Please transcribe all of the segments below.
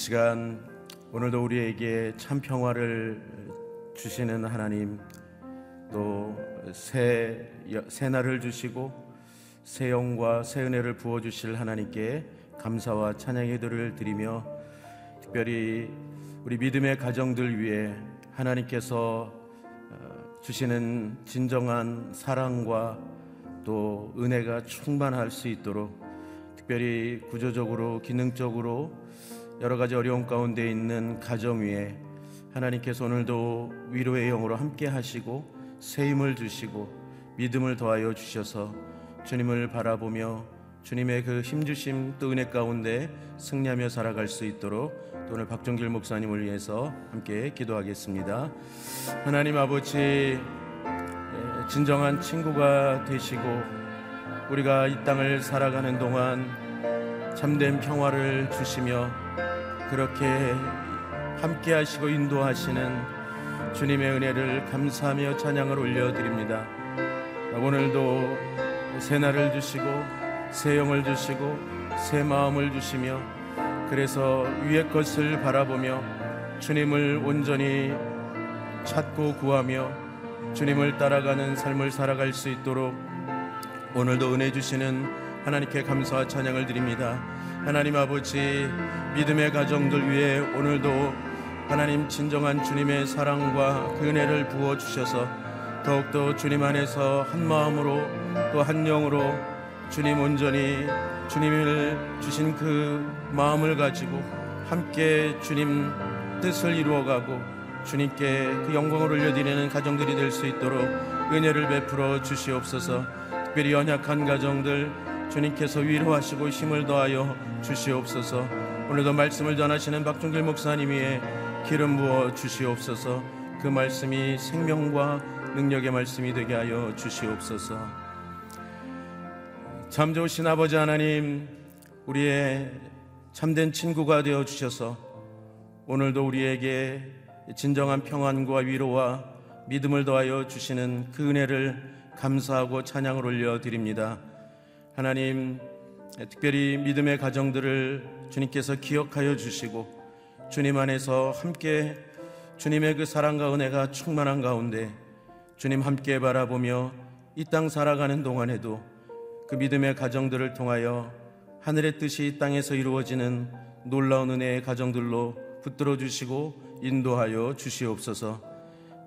시간 오늘도 우리에게 참 평화를 주시는 하나님 또 새 새 날을 주시고 새 영과 새 은혜를 부어 주실 하나님께 감사와 찬양의 기도를 드리며 특별히 우리 믿음의 가정들 위해 하나님께서 어, 주시는 진정한 사랑과 또 은혜가 충만할 수 있도록 특별히 구조적으로 기능적으로 여러 가지 어려움 가운데 있는 가정 위에 하나님께서 오늘도 위로의 영으로 함께 하시고 새 힘을 주시고 믿음을 더하여 주셔서 주님을 바라보며 주님의 그 힘주심 또 은혜 가운데 승리하며 살아갈 수 있도록 또 오늘 박종길 목사님을 위해서 함께 기도하겠습니다. 하나님 아버지 예, 진정한 친구가 되시고 우리가 이 땅을 살아가는 동안 참된 평화를 주시며 그렇게 함께 하시고 인도하시는 주님의 은혜를 감사하며 찬양을 올려드립니다. 오늘도 새 날을 주시고 새 영을 주시고 새 마음을 주시며 그래서 위의 것을 바라보며 주님을 온전히 찾고 구하며 주님을 따라가는 삶을 살아갈 수 있도록 오늘도 은혜 주시는 하나님께 감사와 찬양을 드립니다. 하나님 아버지 믿음의 가정들 위해 오늘도 하나님 진정한 주님의 사랑과 그 은혜를 부어 주셔서 더욱더 주님 안에서 한 마음으로 또 한 영으로 주님 온전히 주님을 주신 그 마음을 가지고 함께 주님 뜻을 이루어가고 주님께 그 영광을 올려드리는 가정들이 될 수 있도록 은혜를 베풀어 주시옵소서. 특별히 연약한 가정들 주님께서 위로하시고 힘을 더하여 주시옵소서. 오늘도 말씀을 전하시는 박종길 목사님 위에 기름 부어 주시옵소서. 그 말씀이 생명과 능력의 말씀이 되게 하여 주시옵소서. 참 좋으신 아버지 하나님 우리의 참된 친구가 되어 주셔서 오늘도 우리에게 진정한 평안과 위로와 믿음을 더하여 주시는 그 은혜를 감사하고 찬양을 올려 드립니다. 하나님, 특별히 믿음의 가정들을 주님께서 기억하여 주시고 주님 안에서 함께 주님의 그 사랑과 은혜가 충만한 가운데 주님 함께 바라보며 이 땅 살아가는 동안에도 그 믿음의 가정들을 통하여 하늘의 뜻이 이 땅에서 이루어지는 놀라운 은혜의 가정들로 붙들어 주시고 인도하여 주시옵소서.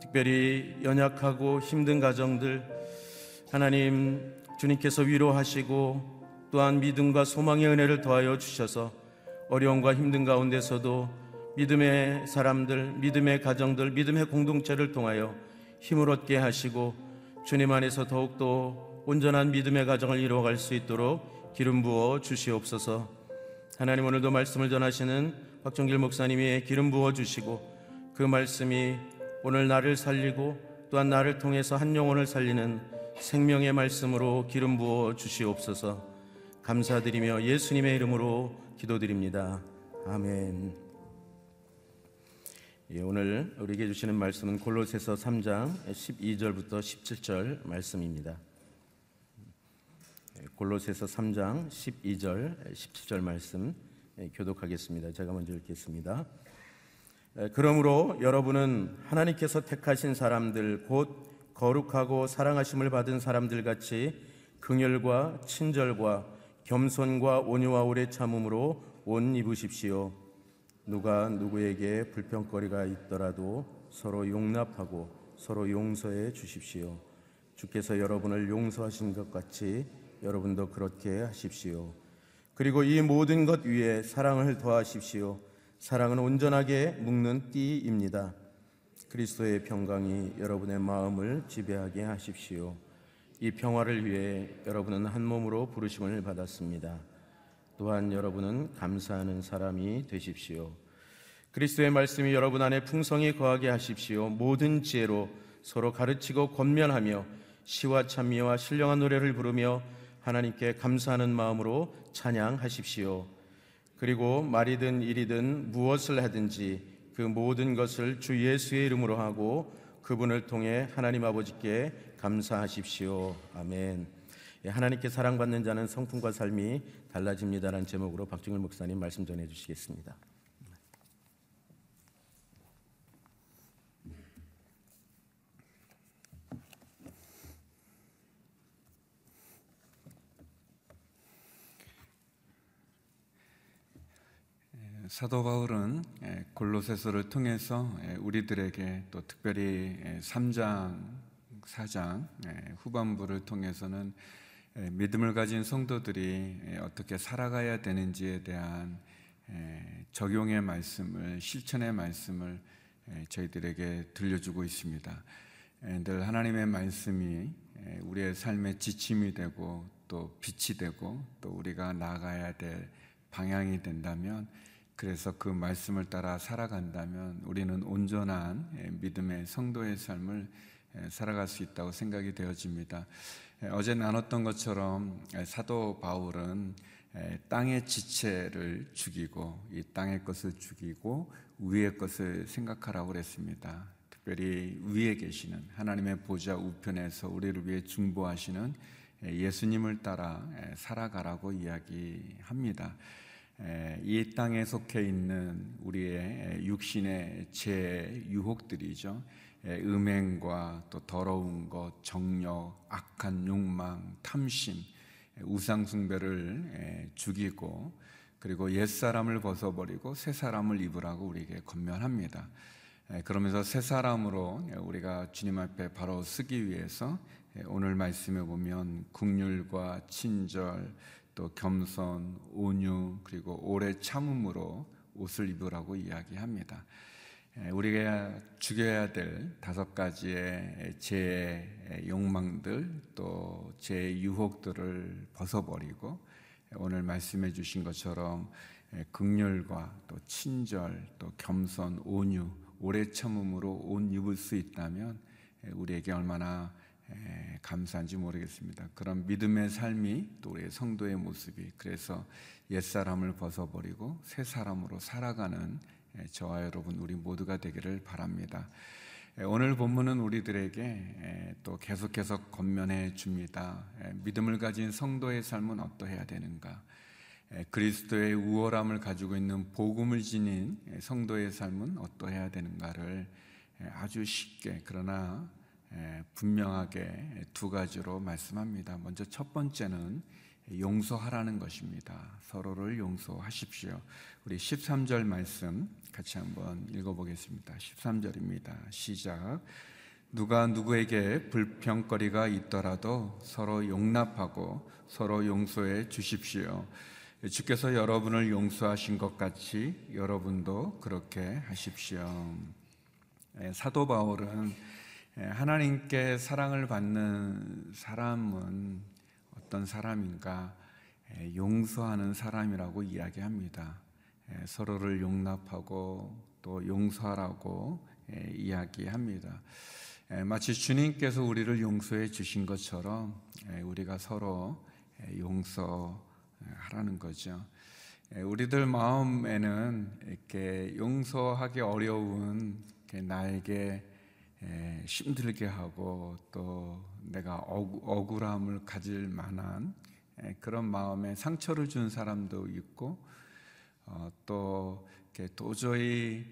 특별히 연약하고 힘든 가정들 하나님 주님께서 위로하시고 또한 믿음과 소망의 은혜를 더하여 주셔서 어려움과 힘든 가운데서도 믿음의 사람들, 믿음의 가정들, 믿음의 공동체를 통하여 힘을 얻게 하시고 주님 안에서 더욱더 온전한 믿음의 가정을 이루어갈 수 있도록 기름 부어 주시옵소서. 하나님 오늘도 말씀을 전하시는 박정길 목사님이 기름 부어 주시고 그 말씀이 오늘 나를 살리고 또한 나를 통해서 한 영혼을 살리는 생명의 말씀으로 기름 부어 주시옵소서. 감사드리며 예수님의 이름으로 기도드립니다. 아멘. 예, 오늘 우리에게 주시는 말씀은 골로새서 3장 12절부터 17절 말씀입니다. 예, 골로새서 3장 12절 17절 말씀 예, 교독하겠습니다. 제가 먼저 읽겠습니다. 예, 그러므로 여러분은 하나님께서 택하신 사람들 곧 거룩하고 사랑하심을 받은 사람들 같이 긍휼과 친절과 겸손과 온유와 오래 참음으로 옷 입으십시오. 누가 누구에게 불평거리가 있더라도 서로 용납하고 서로 용서해 주십시오. 주께서 여러분을 용서하신 것 같이 여러분도 그렇게 하십시오. 그리고 이 모든 것 위에 사랑을 더하십시오. 사랑은 온전하게 묶는 띠입니다. 그리스도의 평강이 여러분의 마음을 지배하게 하십시오. 이 평화를 위해 여러분은 한 몸으로 부르심을 받았습니다. 또한 여러분은 감사하는 사람이 되십시오. 그리스도의 말씀이 여러분 안에 풍성히 거하게 하십시오. 모든 지혜로 서로 가르치고 권면하며 시와 찬미와 신령한 노래를 부르며 하나님께 감사하는 마음으로 찬양하십시오. 그리고 말이든 일이든 무엇을 하든지 그 모든 것을 주 예수의 이름으로 하고 그분을 통해 하나님 아버지께 감사하십시오. 아멘. 예, 하나님께 사랑받는 자는 성품과 삶이 달라집니다라는 제목으로 박중일 목사님 말씀 전해 주시겠습니다. 사도 바울은 골로새서를 통해서 우리들에게 또 특별히 3장, 4장 후반부를 통해서는 믿음을 가진 성도들이 어떻게 살아가야 되는지에 대한 적용의 말씀을 실천의 말씀을 저희들에게 들려주고 있습니다. 늘 하나님의 말씀이 우리의 삶의 지침이 되고 또 빛이 되고 또 우리가 나가야 될 방향이 된다면 그래서 그 말씀을 따라 살아간다면 우리는 온전한 예, 믿음의 성도의 삶을 예, 살아갈 수 있다고 생각이 되어집니다. 예, 어제 나눴던 것처럼 사도 바울은 땅의 지체를 죽이고 이 땅의 것을 죽이고 위의 것을 생각하라고 그랬습니다. 특별히 위에 계시는 하나님의 보좌 우편에서 우리를 위해 중보하시는 예수님을 따라 살아가라고 이야기합니다. 이 땅에 속해 있는 우리의 육신의 제 유혹들이죠. 음행과 또 더러운 것, 정력, 악한 욕망, 탐심, 우상 숭배를 죽이고 그리고 옛 사람을 벗어버리고 새 사람을 입으라고 우리에게 권면합니다. 그러면서 새 사람으로 우리가 주님 앞에 바로 쓰기 위해서 오늘 말씀에 보면 국률과 친절 또 겸손, 온유 그리고 오래 참음으로 옷을 입으라고 이야기합니다. 우리가 죽여야 될 다섯 가지의 제 욕망들 또 제 유혹들을 벗어버리고 오늘 말씀해 주신 것처럼 극렬과 또 친절 또 겸손 온유 오래 참음으로 옷 입을 수 있다면 우리에게 얼마나 감사한지 모르겠습니다. 그런 믿음의 삶이 또 우리의 성도의 모습이 그래서 옛 사람을 벗어버리고 새 사람으로 살아가는 저와 여러분 우리 모두가 되기를 바랍니다. 오늘 본문은 우리들에게 또 계속해서 권면해 줍니다. 믿음을 가진 성도의 삶은 어떠해야 되는가? 그리스도의 우월함을 가지고 있는 복음을 지닌 성도의 삶은 어떠해야 되는가를 아주 쉽게 그러나 분명하게 두 가지로 말씀합니다. 먼저 첫 번째는 용서하라는 것입니다. 서로를 용서하십시오. 우리 13절 말씀 같이 한번 읽어보겠습니다. 13절입니다. 시작. 누가 누구에게 불평거리가 있더라도 서로 용납하고 서로 용서해 주십시오. 주께서 여러분을 용서하신 것 같이 여러분도 그렇게 하십시오. 사도 바울은 예, 하나님께 사랑을 받는 사람은 어떤 사람인가? 예, 용서하는 사람이라고 이야기합니다. 예, 서로를 용납하고 또 용서하라고 이야기합니다. 마치 주님께서 우리를 용서해 주신 것처럼 우리가 서로 용서하라는 거죠. 우리들 마음에는 이렇게 용서하기 어려운 나에게 힘들게 하고 또 내가 억울함을 가질 만한 그런 마음에 상처를 준 사람도 있고 어, 또 도저히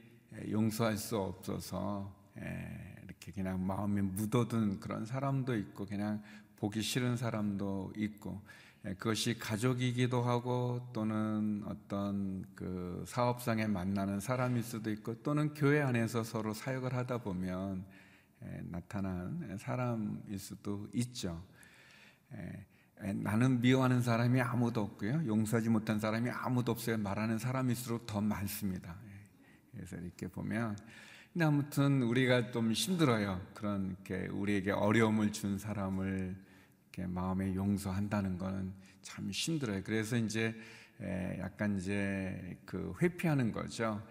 용서할 수 없어서 이렇게 그냥 마음에 묻어둔 그런 사람도 있고 그냥 보기 싫은 사람도 있고 그것이 가족이기도 하고 또는 어떤 그 사업상에 만나는 사람일 수도 있고 또는 교회 안에서 서로 사역을 하다 보면 나타난 사람일 수도 있죠. 나는 미워하는 사람이 아무도 없고요. 용서하지 못한 사람이 아무도 없어요. 말하는 사람일수록 더 많습니다. 그래서 이렇게 보면 근데 아무튼 우리가 좀 힘들어요. 그런 게 우리에게 어려움을 준 사람을 이렇게 마음에 용서한다는 거는 참 힘들어요. 그래서 이제 약간 이제 그 회피하는 거죠.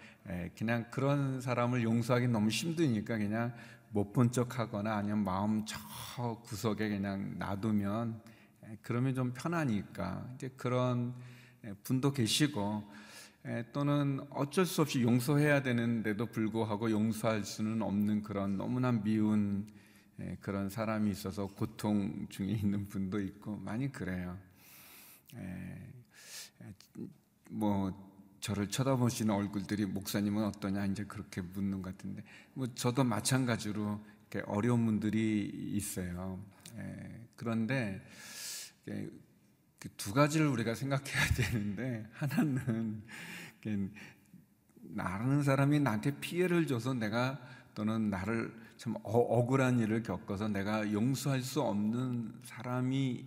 그냥 그런 사람을 용서하기 너무 힘드니까 그냥 못 본 척하거나 아니면 마음 저 구석에 그냥 놔두면 에, 그러면 좀 편하니까 이제 그런 에, 분도 계시고 에, 또는 어쩔 수 없이 용서해야 되는데도 불구하고 용서할 수는 없는 그런 너무나 미운 에, 그런 사람이 있어서 고통 중에 있는 분도 있고 많이 그래요. 뭐 저를 쳐다보시는 얼굴들이 목사님은 어떠냐 이제 그렇게 묻는 것 같은데 뭐 저도 마찬가지로 어려운 분들이 있어요. 에, 그런데 이렇게 그두 가지를 우리가 생각해야 되는데 하나는 나라는 사람이 나한테 피해를 줘서 내가 또는 나를 참 어- 억울한 일을 겪어서 내가 용서할 수 없는 사람이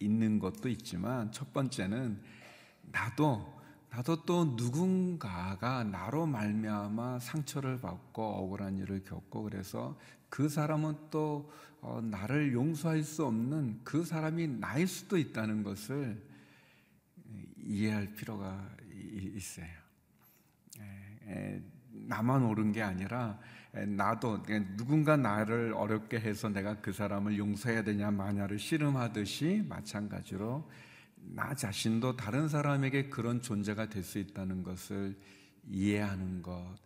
있는 것도 있지만 첫 번째는 나도 나도 또 누군가가 나로 말미암아 상처를 받고 억울한 일을 겪고 그래서 그 사람은 또 어, 나를 용서할 수 없는 그 사람이 나일 수도 있다는 것을 이해할 필요가 이- 있어요. 나만 옳은 게 아니라 에, 나도 누군가 나를 어렵게 해서 내가 그 사람을 용서해야 되냐 마냐를 씨름하듯이 마찬가지로 나 자신도 다른 사람에게 그런 존재가 될 수 있다는 것을 이해하는 것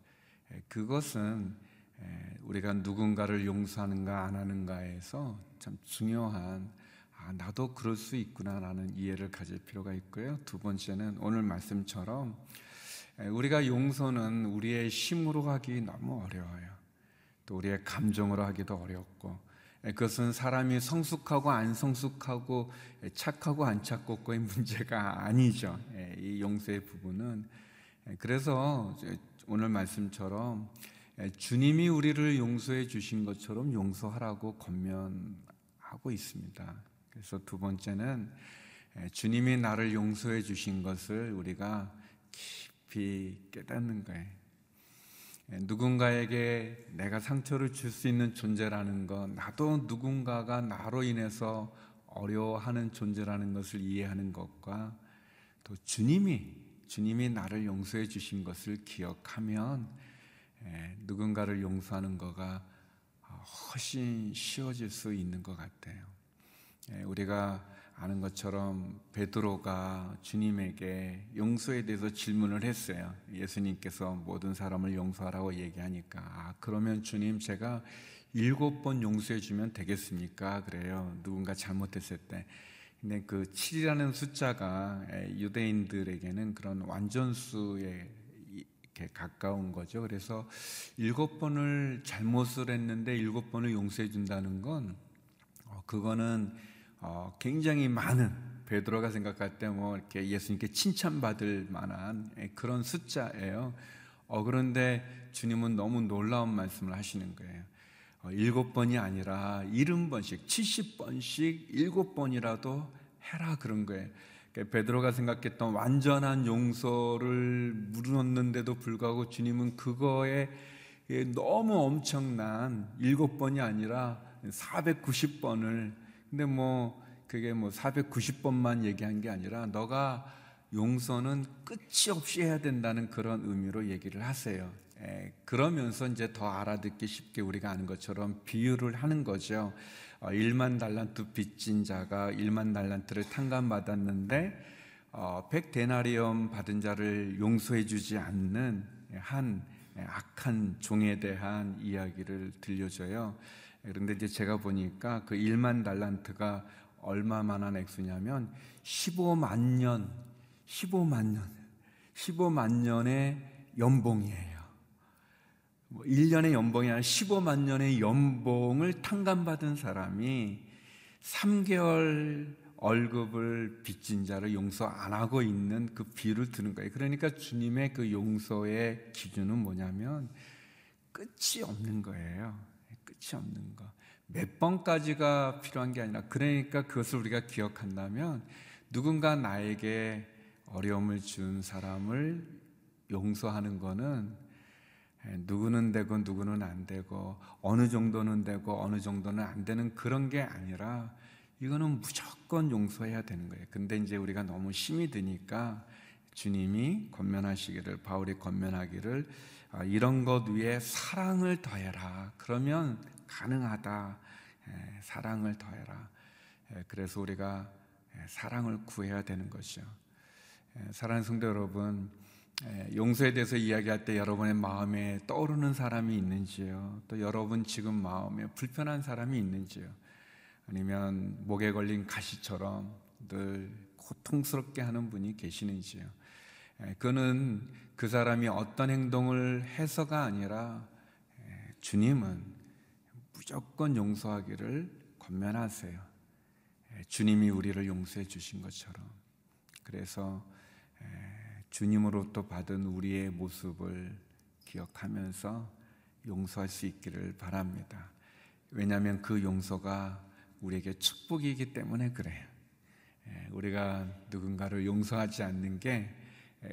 에, 그것은 에, 우리가 누군가를 용서하는가 안 하는가에서 참 중요한 아, 나도 그럴 수 있구나라는 이해를 가질 필요가 있고요. 두 번째는 오늘 말씀처럼 에, 우리가 용서는 우리의 힘으로 하기 너무 어려워요. 또 우리의 감정으로 하기도 어렵고 에, 그것은 사람이 성숙하고 안 성숙하고 에, 착하고 안 착고의 문제가 아니죠. 에, 이 용서의 부분은 에, 그래서 오늘 말씀처럼 에, 주님이 우리를 용서해 주신 것처럼 용서하라고 권면하고 있습니다. 그래서 두 번째는 에, 주님이 나를 용서해 주신 것을 우리가 깊이 깨닫는 거예요. 에, 누군가에게 내가 상처를 줄 수 있는 존재라는 것, 나도 누군가가 나로 인해서 어려워하는 존재라는 것을 이해하는 것과 또 주님이 주님이 나를 용서해 주신 것을 기억하면 에, 누군가를 용서하는 거가 어, 훨씬 쉬워질 수 있는 것 같아요. 에, 우리가 아는 것처럼 베드로가 주님에게 용서에 대해서 질문을 했어요. 예수님께서 모든 사람을 용서하라고 얘기하니까 아, 그러면 주님 제가 일곱 번 용서해 주면 되겠습니까? 그래요. 누군가 잘못했을 때. 근데 그 7이라는 숫자가 에, 유대인들에게는 그런 완전수에 가까운 거죠. 그래서 일곱 번을 잘못을 했는데 일곱 번을 용서해 준다는 건 어, 그거는 어, 굉장히 많은 베드로가 생각할 때 뭐 이렇게 예수님께 칭찬받을 만한 예, 그런 숫자예요. 어, 그런데 주님은 너무 놀라운 말씀을 하시는 거예요. 어, 일곱 번이 아니라 일흔 번씩, 칠십 번씩 일곱 번이라도 해라 그런 거예요. 그러니까 베드로가 생각했던 완전한 용서를 물었는데도 불구하고 주님은 그거에 예, 너무 엄청난 일곱 번이 아니라 490번을 근데 뭐 그게 뭐 490번만 얘기한 게 아니라 너가 용서는 끝이 없이 해야 된다는 그런 의미로 얘기를 하세요. 에, 그러면서 이제 더 알아듣기 쉽게 우리가 아는 것처럼 비유를 하는 거죠. 어, 1만 달란트 빚진 자가 1만 달란트를 탕감받았는데 어, 100데나리엄 받은 자를 용서해 주지 않는 한 악한 종에 대한 이야기를 들려줘요. 그런데 이제 제가 보니까 그 1만 달란트가 얼마만한 액수냐면 15만 년, 15만 년, 15만 년의 연봉이에요. 뭐 1년의 연봉이 아니라 15만 년의 연봉을 탕감받은 사람이 3개월 월급을 빚진 자를 용서 안 하고 있는 그 비유를 드는 거예요. 그러니까 주님의 그 용서의 기준은 뭐냐면 끝이 없는 거예요. 끝이 없는 거. 몇 번까지가 필요한 게 아니라 그러니까 그것을 우리가 기억한다면 누군가 나에게 어려움을 준 사람을 용서하는 거는 누구는 되고 누구는 안 되고 어느 정도는 되고 어느 정도는 안 되는 그런 게 아니라 이거는 무조건 용서해야 되는 거예요. 근데 이제 우리가 너무 힘이 드니까 주님이 권면하시기를 바울이 권면하기를 아, 이런 것 위에 사랑을 더해라. 그러면 가능하다. 예, 사랑을 더해라. 예, 그래서 우리가 예, 사랑을 구해야 되는 것이요. 사랑하는 성도 여러분, 용서에 대해서 이야기할 때 여러분의 마음에 떠오르는 사람이 있는지요? 또 여러분 지금 마음에 불편한 사람이 있는지요? 아니면 목에 걸린 가시처럼 늘 고통스럽게 하는 분이 계시는지요? 그는 그 사람이 어떤 행동을 해서가 아니라 주님은 무조건 용서하기를 권면하세요. 주님이 우리를 용서해 주신 것처럼. 그래서 주님으로부터 받은 우리의 모습을 기억하면서 용서할 수 있기를 바랍니다. 왜냐하면 그 용서가 우리에게 축복이기 때문에 그래요. 우리가 누군가를 용서하지 않는 게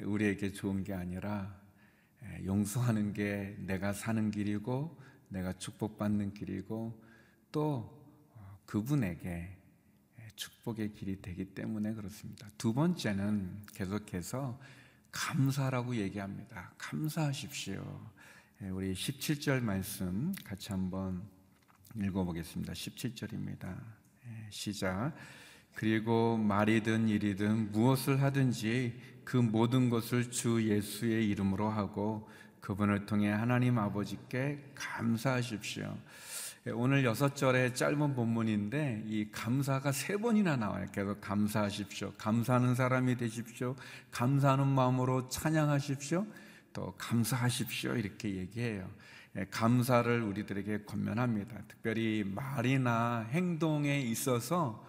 우리에게 좋은 게 아니라 용서하는 게 내가 사는 길이고 내가 축복받는 길이고 또 어, 그분에게 축복의 길이 되기 때문에 그렇습니다. 두 번째는 계속해서 감사라고 얘기합니다. 감사하십시오. 우리 17절 말씀 같이 한번 읽어보겠습니다. 17절입니다. 시작. 그리고 말이든 일이든 무엇을 하든지 그 모든 것을 주 예수의 이름으로 하고 그분을 통해 하나님 아버지께 감사하십시오. 예, 오늘 여섯 절의 짧은 본문인데 이 감사가 세 번이나 나와요. 계속 감사하십시오. 감사하는 사람이 되십시오. 감사하는 마음으로 찬양하십시오. 또 감사하십시오. 이렇게 얘기해요. 예, 감사를 우리들에게 권면합니다. 특별히 말이나 행동에 있어서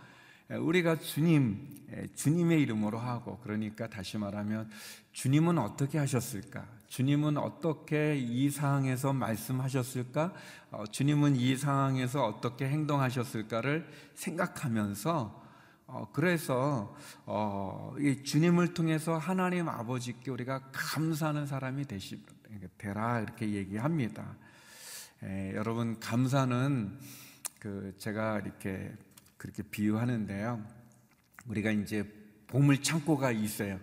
우리가 주님, 주님의 이름으로 하고, 그러니까 다시 말하면, 주님은 어떻게 하셨을까? 주님은 어떻게 이 상황에서 말씀하셨을까? 어, 주님은 이 상황에서 어떻게 행동하셨을까를 생각하면서, 어, 그래서, 어, 이 주님을 통해서 하나님 아버지께 우리가 감사하는 사람이 되시, 되라, 이렇게 얘기합니다. 에, 여러분, 감사는 그 제가 이렇게 그렇게 비유하는데요. 우리가 이제 보물 창고가 있어요.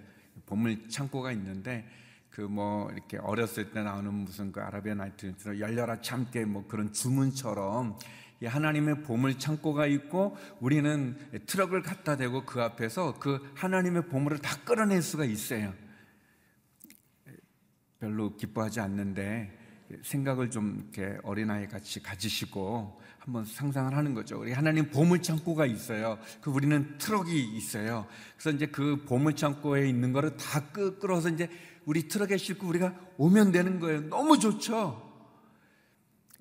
보물 창고가 있는데 그 뭐 이렇게 어렸을 때 나오는 무슨 그 아라비아 나이트 열려라 참깨 뭐 그런 주문처럼 하나님의 보물 창고가 있고 우리는 트럭을 갖다 대고 그 앞에서 그 하나님의 보물을 다 끌어낼 수가 있어요. 별로 기뻐하지 않는데 생각을 좀 이렇게 어린아이 같이 가지시고 한번 상상을 하는 거죠. 우리 하나님 보물 창고가 있어요. 그 우리는 트럭이 있어요. 그래서 이제 그 보물 창고에 있는 거를 다 끌어서 이제 우리 트럭에 싣고 우리가 오면 되는 거예요. 너무 좋죠.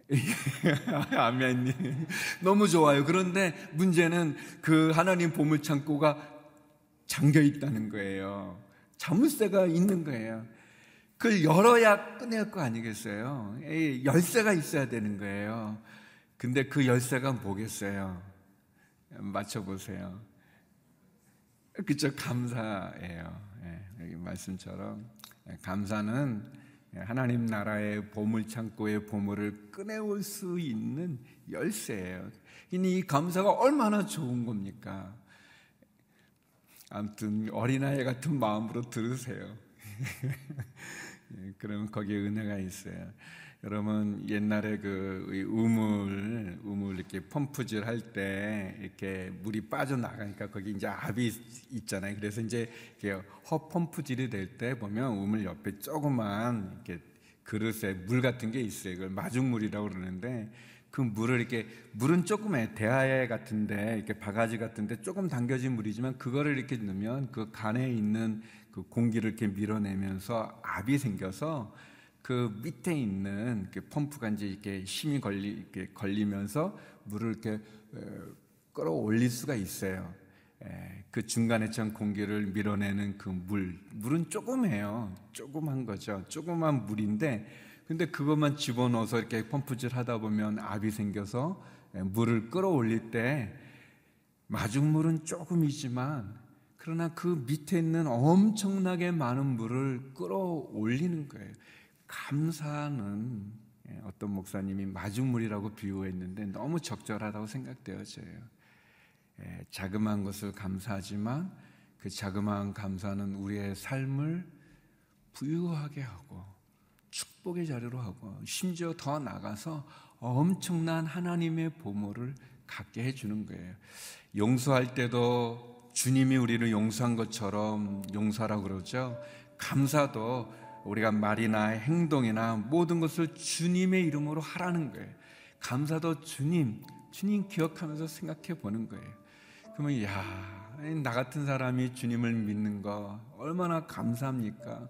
아멘님. 너무 좋아요. 그런데 문제는 그 하나님 보물 창고가 잠겨 있다는 거예요. 자물쇠가 있는 거예요. 그걸 열어야 꺼낼 거 아니겠어요? 열쇠가 있어야 되는 거예요. 근데 그 열쇠가 뭐겠어요? 맞춰보세요. 그쵸, 감사예요. 예, 여기 말씀처럼. 예, 감사는 하나님 나라의 보물창고의 보물을 꺼내올 수 있는 열쇠예요. 이 감사가 얼마나 좋은 겁니까? 아무튼 어린아이 같은 마음으로 들으세요. 예, 그러면 거기에 은혜가 있어요. 여러분 옛날에 그 우물 우물 이렇게 펌프질 할 때 이렇게 물이 빠져 나가니까 거기 이제 압이 있잖아요. 그래서 이제 허 펌프질이 될 때 보면 우물 옆에 조그만 이렇게 그릇에 물 같은 게 있어요. 그걸 마중물이라고 그러는데 그 물을 이렇게 물은 조금해 대하에 같은데 이렇게 바가지 같은데 조금 담겨진 물이지만 그거를 이렇게 넣으면 그 간에 있는 그 공기를 이렇게 밀어내면서 압이 생겨서 그 밑에 있는 그 펌프가 이제 이렇게 힘이 걸리 이렇게 걸리면서 물을 이렇게 끌어올릴 수가 있어요. 그 중간에 참 공기를 밀어내는 그 물, 물은 조금해요. 조그만 거죠. 조그만 물인데, 근데 그것만 집어넣어서 이렇게 펌프질 하다 보면 압이 생겨서 물을 끌어올릴 때 마중물은 조금이지만 그러나 그 밑에 있는 엄청나게 많은 물을 끌어올리는 거예요. 감사는 예, 어떤 목사님이 마중물이라고 비유했는데 너무 적절하다고 생각되어져요. 예, 자그마한 것을 감사하지만 그 자그마한 감사는 우리의 삶을 부유하게 하고 축복의 자리로 하고 심지어 더 나가서 엄청난 하나님의 보물을 갖게 해주는 거예요. 용서할 때도 주님이 우리를 용서한 것처럼 용서라고 그러죠. 감사도 우리가 말이나 행동이나 모든 것을 주님의 이름으로 하라는 거예요. 감사도 주님, 주님 기억하면서 생각해 보는 거예요. 그러면 야, 나 같은 사람이 주님을 믿는 거 얼마나 감사합니까?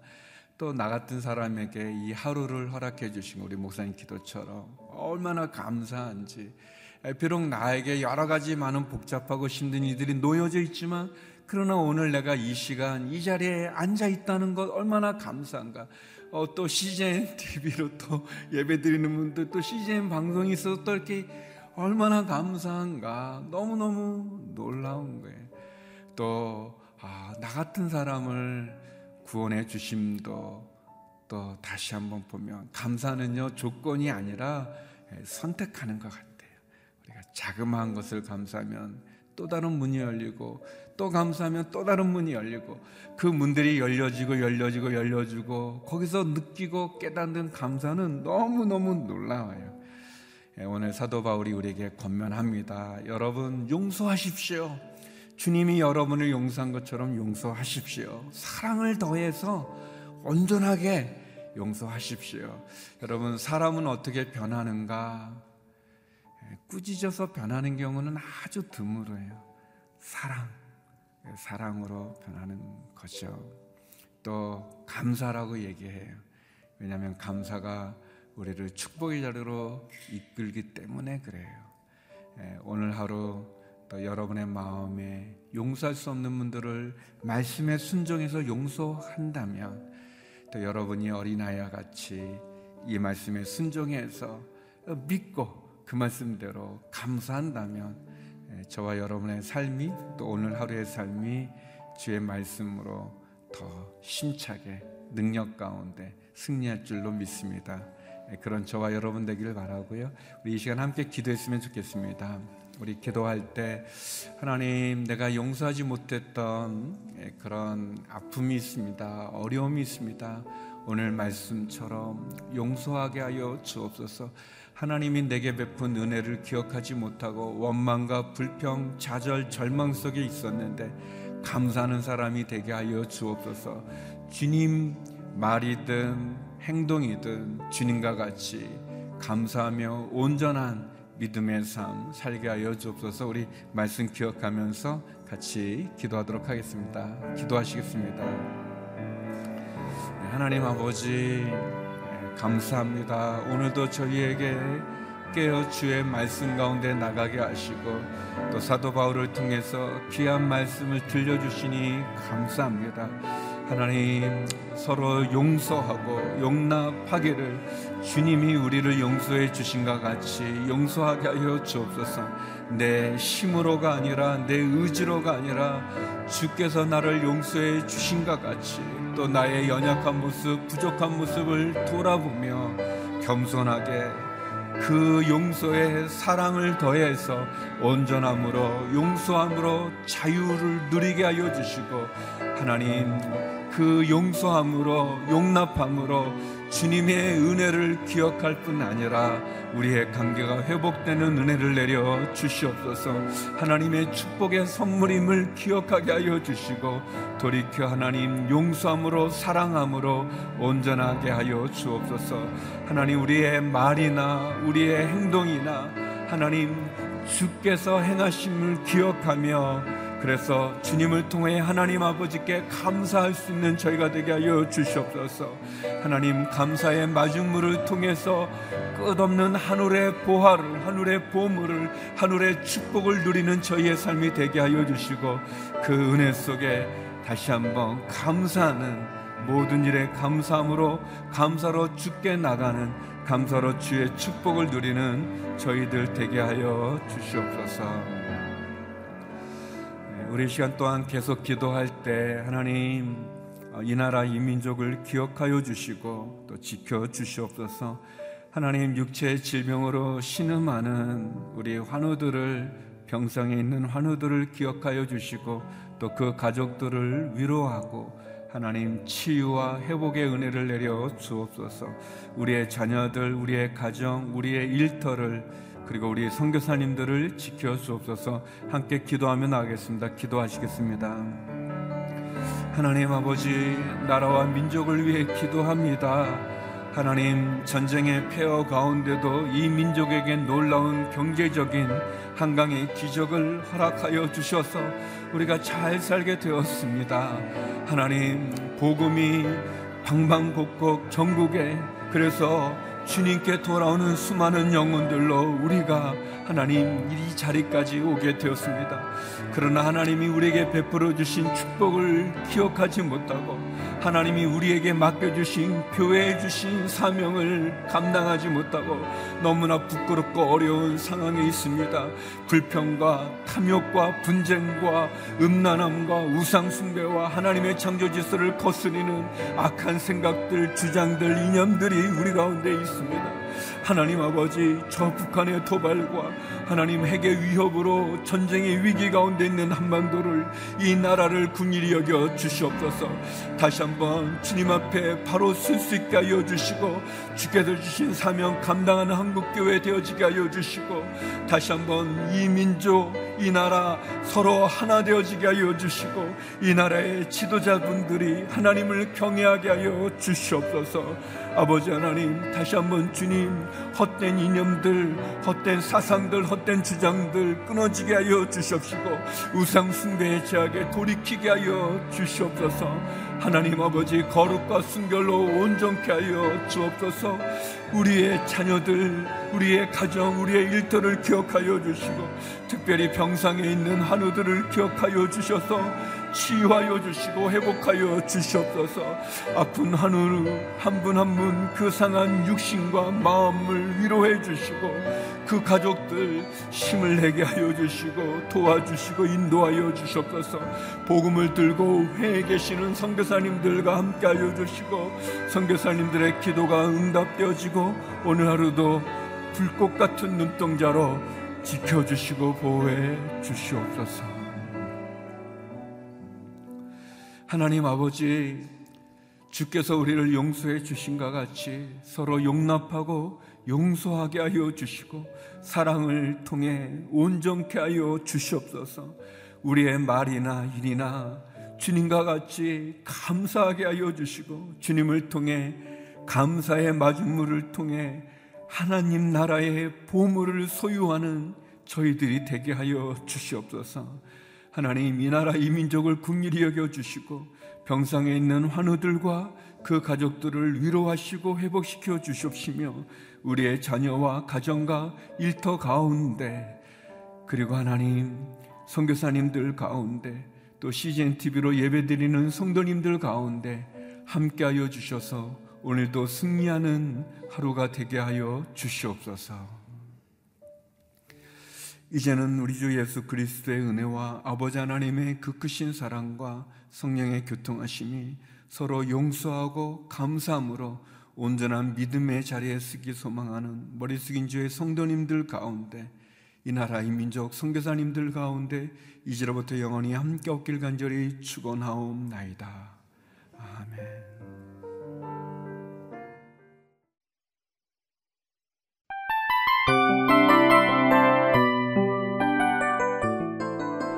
또 나 같은 사람에게 이 하루를 허락해 주신 우리 목사님 기도처럼 얼마나 감사한지 비록 나에게 여러 가지 많은 복잡하고 힘든 일들이 놓여져 있지만 그러나 오늘 내가 이 시간 이 자리에 앉아 있다는 것 얼마나 감사한가. 어, 또 CGN TV로 또 예배 드리는 분들 또 CGN 방송이 있어서 또 이렇게 얼마나 감사한가. 너무너무 놀라운 거예요. 또, 아, 나 같은 사람을 구원해 주심도 또 다시 한번 보면 감사는요, 조건이 아니라 선택하는 것 같아요. 자그마한 것을 감사하면 또 다른 문이 열리고 또 감사하면 또 다른 문이 열리고 그 문들이 열려지고 열려지고 열려지고 거기서 느끼고 깨닫는 감사는 너무너무 놀라워요. 예, 오늘 사도 바울이 우리에게 권면합니다. 여러분 용서하십시오. 주님이 여러분을 용서한 것처럼 용서하십시오. 사랑을 더해서 온전하게 용서하십시오. 여러분 사람은 어떻게 변하는가? 예, 꾸짖어서 변하는 경우는 아주 드물어요. 사랑. 사랑으로 변하는 것이죠. 또 감사라고 얘기해요. 왜냐하면 감사가 우리를 축복의 자리로 이끌기 때문에 그래요. 예, 오늘 하루 또 여러분의 마음에 용서할 수 없는 분들을 말씀에 순종해서 용서한다면 또 여러분이 어린아이와 같이 이 말씀에 순종해서 믿고 그 말씀대로 감사한다면 예, 저와 여러분의 삶이 또 오늘 하루의 삶이 주의 말씀으로 더 심차게 능력 가운데 승리할 줄로 믿습니다. 예, 그런 저와 여러분 되기를 바라고요. 우리 이 시간 함께 기도했으면 좋겠습니다. 우리 기도할 때 하나님 내가 용서하지 못했던 예, 그런 아픔이 있습니다. 어려움이 있습니다. 오늘 말씀처럼 용서하게 하여 주옵소서. 하나님이 내게 베푼 은혜를 기억하지 못하고 원망과 불평, 좌절, 절망 속에 있었는데 감사하는 사람이 되게 하여 주옵소서. 주님 말이든 행동이든 주님과 같이 감사하며 온전한 믿음의 삶 살게 하여 주옵소서. 우리 말씀 기억하면서 같이 기도하도록 하겠습니다. 기도하시겠습니다. 네, 하나님 아버지 감사합니다. 오늘도 저희에게 깨어 주의 말씀 가운데 나가게 하시고 또 사도 바울을 통해서 귀한 말씀을 들려주시니 감사합니다. 하나님 서로 용서하고 용납하기를 주님이 우리를 용서해 주신 것 같이 용서하게 하여 주옵소서. 내 힘으로가 아니라 내 의지로가 아니라 주께서 나를 용서해 주신 것 같이 또 나의 연약한 모습, 부족한 모습을 돌아보며 겸손하게 그 용서의 사랑을 더해서 온전함으로 용서함으로 자유를 누리게 하여 주시고 하나님 그 용서함으로 용납함으로 주님의 은혜를 기억할 뿐 아니라 우리의 관계가 회복되는 은혜를 내려 주시옵소서. 하나님의 축복의 선물임을 기억하게 하여 주시고 돌이켜 하나님 용서함으로 사랑함으로 온전하게 하여 주옵소서. 하나님 우리의 말이나 우리의 행동이나 하나님 주께서 행하심을 기억하며 그래서 주님을 통해 하나님 아버지께 감사할 수 있는 저희가 되게 하여 주시옵소서. 하나님 감사의 마중물을 통해서 끝없는 하늘의 보화를, 하늘의 보물을, 하늘의 축복을 누리는 저희의 삶이 되게 하여 주시고 그 은혜 속에 다시 한번 감사하는 모든 일에 감사함으로 감사로 죽게 나가는 감사로 주의 축복을 누리는 저희들 되게 하여 주시옵소서. 우리 시간 또한 계속 기도할 때 하나님 어, 이 나라 이 민족을 기억하여 주시고 또 지켜 주시옵소서. 하나님 육체의 질병으로 신음하는 우리 환우들을 병상에 있는 환우들을 기억하여 주시고 또 그 가족들을 위로하고 하나님 치유와 회복의 은혜를 내려 주옵소서. 우리의 자녀들, 우리의 가정, 우리의 일터를 그리고 우리 선교사님들을 지켜 주옵소서. 함께 기도하며 나가겠습니다. 기도하시겠습니다. 하나님 아버지 나라와 민족을 위해 기도합니다. 하나님 전쟁의 폐허 가운데도 이 민족에게 놀라운 경제적인 한강의 기적을 허락하여 주셔서 우리가 잘 살게 되었습니다. 하나님 복음이 방방곡곡 전국에 그래서 주님께 돌아오는 수많은 영혼들로 우리가 하나님 이 자리까지 오게 되었습니다. 그러나 하나님이 우리에게 베풀어 주신 축복을 기억하지 못하고 하나님이 우리에게 맡겨주신 교회에 주신 사명을 감당하지 못하고 너무나 부끄럽고 어려운 상황에 있습니다. 불평과 탐욕과 분쟁과 음란함과 우상숭배와 하나님의 창조 질서를 거스리는 악한 생각들, 주장들, 이념들이 우리 가운데 있습니다. 하나님 아버지 저 북한의 도발과 하나님 핵의 위협으로 전쟁의 위기 가운데 있는 한반도를 이 나라를 군일이 여겨 주시옵소서. 다시 한번 주님 앞에 바로 쓸 수 있게 하여 주시고 주께서 주신 사명 감당하는 한국교회 되어지게 하여 주시고 다시 한번 이 민족 이 나라 서로 하나 되어지게 하여 주시고 이 나라의 지도자분들이 하나님을 경외하게 하여 주시옵소서 아버지 하나님 다시 한번 주님 헛된 이념들 헛된 사상들 헛된 주장들 끊어지게 하여 주시옵시고 우상 숭배의 제약에 돌이키게 하여 주시옵소서. 하나님 아버지 거룩과 순결로 온전케 하여 주옵소서. 우리의 자녀들 우리의 가정 우리의 일터를 기억하여 주시고 특별히 병상에 있는 한우들을 기억하여 주셔서 치유하여 주시고 회복하여 주시옵소서. 아픈 한우 한분 한 분 그 상한 육신과 마음을 위로해 주시고 그 가족들 힘을 내게 하여 주시고 도와주시고 인도하여 주시옵소서. 복음을 들고 회에 계시는 선교사님들과 함께 하여 주시고 선교사님들의 기도가 응답되어지고 오늘 하루도 불꽃 같은 눈동자로 지켜주시고 보호해 주시옵소서 하나님 아버지 주께서 우리를 용서해 주신과 같이 서로 용납하고 용서하게 하여 주시고 사랑을 통해 온전케 하여 주시옵소서. 우리의 말이나 일이나 주님과 같이 감사하게 하여 주시고 주님을 통해 감사의 마중물을 통해 하나님 나라의 보물을 소유하는 저희들이 되게 하여 주시옵소서. 하나님 이 나라 이 민족을 국률이 여겨 주시고 병상에 있는 환우들과 그 가족들을 위로하시고 회복시켜 주시옵시며 우리의 자녀와 가정과 일터 가운데 그리고 하나님 선교사님들 가운데 또 CGN TV로 예배드리는 성도님들 가운데 함께하여 주셔서 오늘도 승리하는 하루가 되게 하여 주시옵소서. 이제는 우리 주 예수 그리스도의 은혜와 아버지 하나님의 그 크신 사랑과 성령의 교통하심이 서로 용서하고 감사함으로 온전한 믿음의 자리에 쓰기 소망하는 머리 숙인 주의 성도님들 가운데 이 나라 이 민족 선교사님들 가운데 이제로부터 영원히 함께 없길 간절히 축원하옵나이다.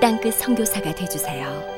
땅끝 성교사가 되주세요